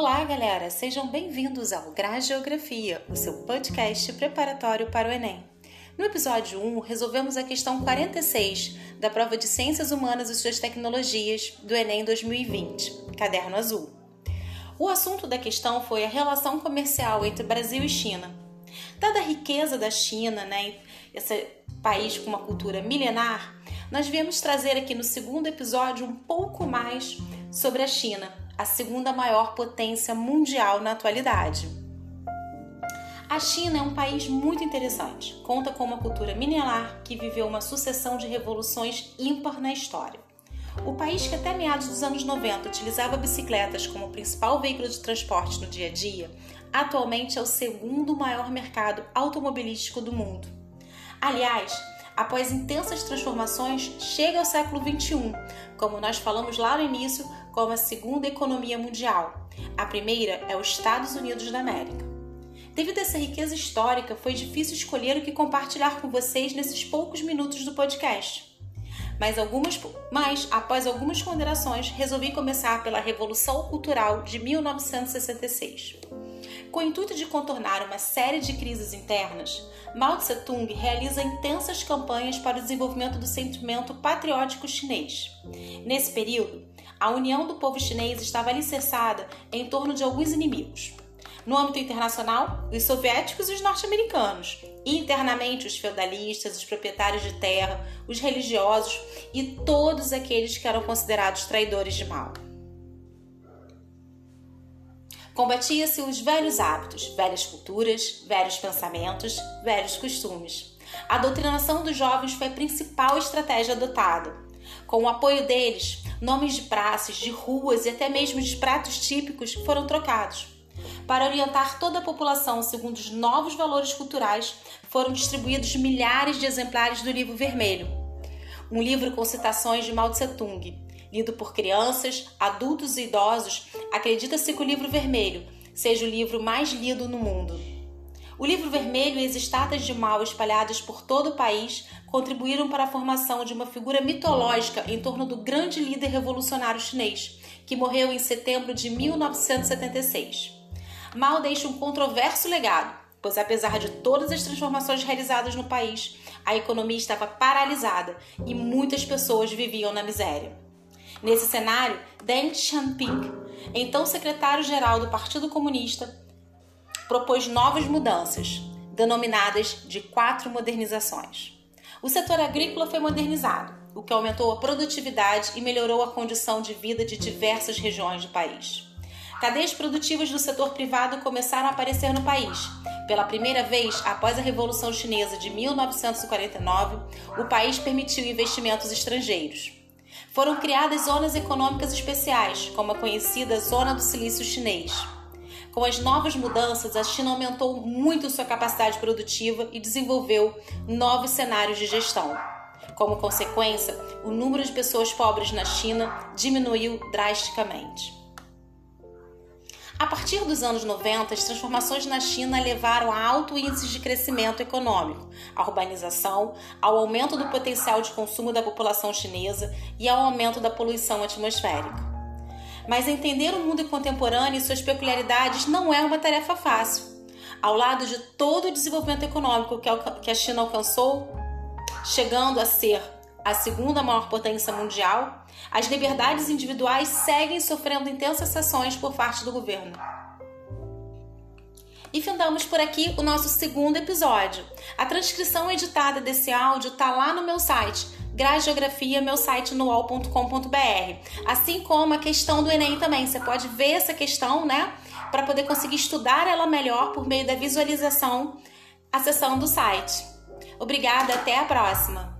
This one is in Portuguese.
Olá, galera! Sejam bem-vindos ao Gra Geografia, o seu podcast preparatório para o Enem. No episódio 1, resolvemos a questão 46 da prova de Ciências Humanas e Suas Tecnologias do Enem 2020, caderno azul. O assunto da questão foi a relação comercial entre Brasil e China. Dada a riqueza da China, né, esse país com uma cultura milenar, nós viemos trazer aqui no segundo episódio um pouco mais sobre a China, a segunda maior potência mundial na atualidade. A China é um país muito interessante. Conta com uma cultura milenar que viveu uma sucessão de revoluções ímpar na história. O país que até meados dos anos 90 utilizava bicicletas como principal veículo de transporte no dia a dia, atualmente é o segundo maior mercado automobilístico do mundo. Aliás, após intensas transformações, chega ao século XXI, como nós falamos lá no início, como a segunda economia mundial. A primeira é os Estados Unidos da América. Devido a essa riqueza histórica, foi difícil escolher o que compartilhar com vocês nesses poucos minutos do podcast. Mas, algumas, mas após algumas ponderações, resolvi começar pela Revolução Cultural de 1966. Com o intuito de contornar uma série de crises internas, Mao Tse-tung realiza intensas campanhas para o desenvolvimento do sentimento patriótico chinês. Nesse período, a união do povo chinês estava alicerçada em torno de alguns inimigos. No âmbito internacional, os soviéticos e os norte-americanos, internamente os feudalistas, os proprietários de terra, os religiosos e todos aqueles que eram considerados traidores de Mao. Combatia-se os velhos hábitos, velhas culturas, velhos pensamentos, velhos costumes. A doutrinação dos jovens foi a principal estratégia adotada. Com o apoio deles, nomes de praças, de ruas e até mesmo de pratos típicos foram trocados. Para orientar toda a população segundo os novos valores culturais, foram distribuídos milhares de exemplares do Livro Vermelho, um livro com citações de Mao Tse-tung, lido por crianças, adultos e idosos, acredita-se que o livro vermelho seja o livro mais lido no mundo. O livro vermelho e as estátuas de Mao espalhadas por todo o país contribuíram para a formação de uma figura mitológica em torno do grande líder revolucionário chinês, que morreu em setembro de 1976. Mao deixa um controverso legado, pois apesar de todas as transformações realizadas no país, a economia estava paralisada e muitas pessoas viviam na miséria. Nesse cenário, Deng Xiaoping, então secretário-geral do Partido Comunista, propôs novas mudanças, denominadas de quatro modernizações. O setor agrícola foi modernizado, o que aumentou a produtividade e melhorou a condição de vida de diversas regiões do país. Cadeias produtivas do setor privado começaram a aparecer no país. Pela primeira vez após a Revolução Chinesa de 1949, o país permitiu investimentos estrangeiros. Foram criadas zonas econômicas especiais, como a conhecida Zona do Silício Chinês. Com as novas mudanças, a China aumentou muito sua capacidade produtiva e desenvolveu novos cenários de gestão. Como consequência, o número de pessoas pobres na China diminuiu drasticamente. A partir dos anos 90, as transformações na China levaram a alto índice de crescimento econômico, à urbanização, ao aumento do potencial de consumo da população chinesa e ao aumento da poluição atmosférica. Mas entender o mundo contemporâneo e suas peculiaridades não é uma tarefa fácil. Ao lado de todo o desenvolvimento econômico que a China alcançou, chegando a ser a segunda maior potência mundial, as liberdades individuais seguem sofrendo intensas sanções por parte do governo. E findamos por aqui o nosso segundo episódio. A transcrição editada desse áudio está lá no meu site, Grageografia, meu site no UOL.com.br. Assim como a questão do Enem também. Você pode ver essa questão, né? Para poder conseguir estudar ela melhor por meio da visualização, acessando do site. Obrigada, até a próxima!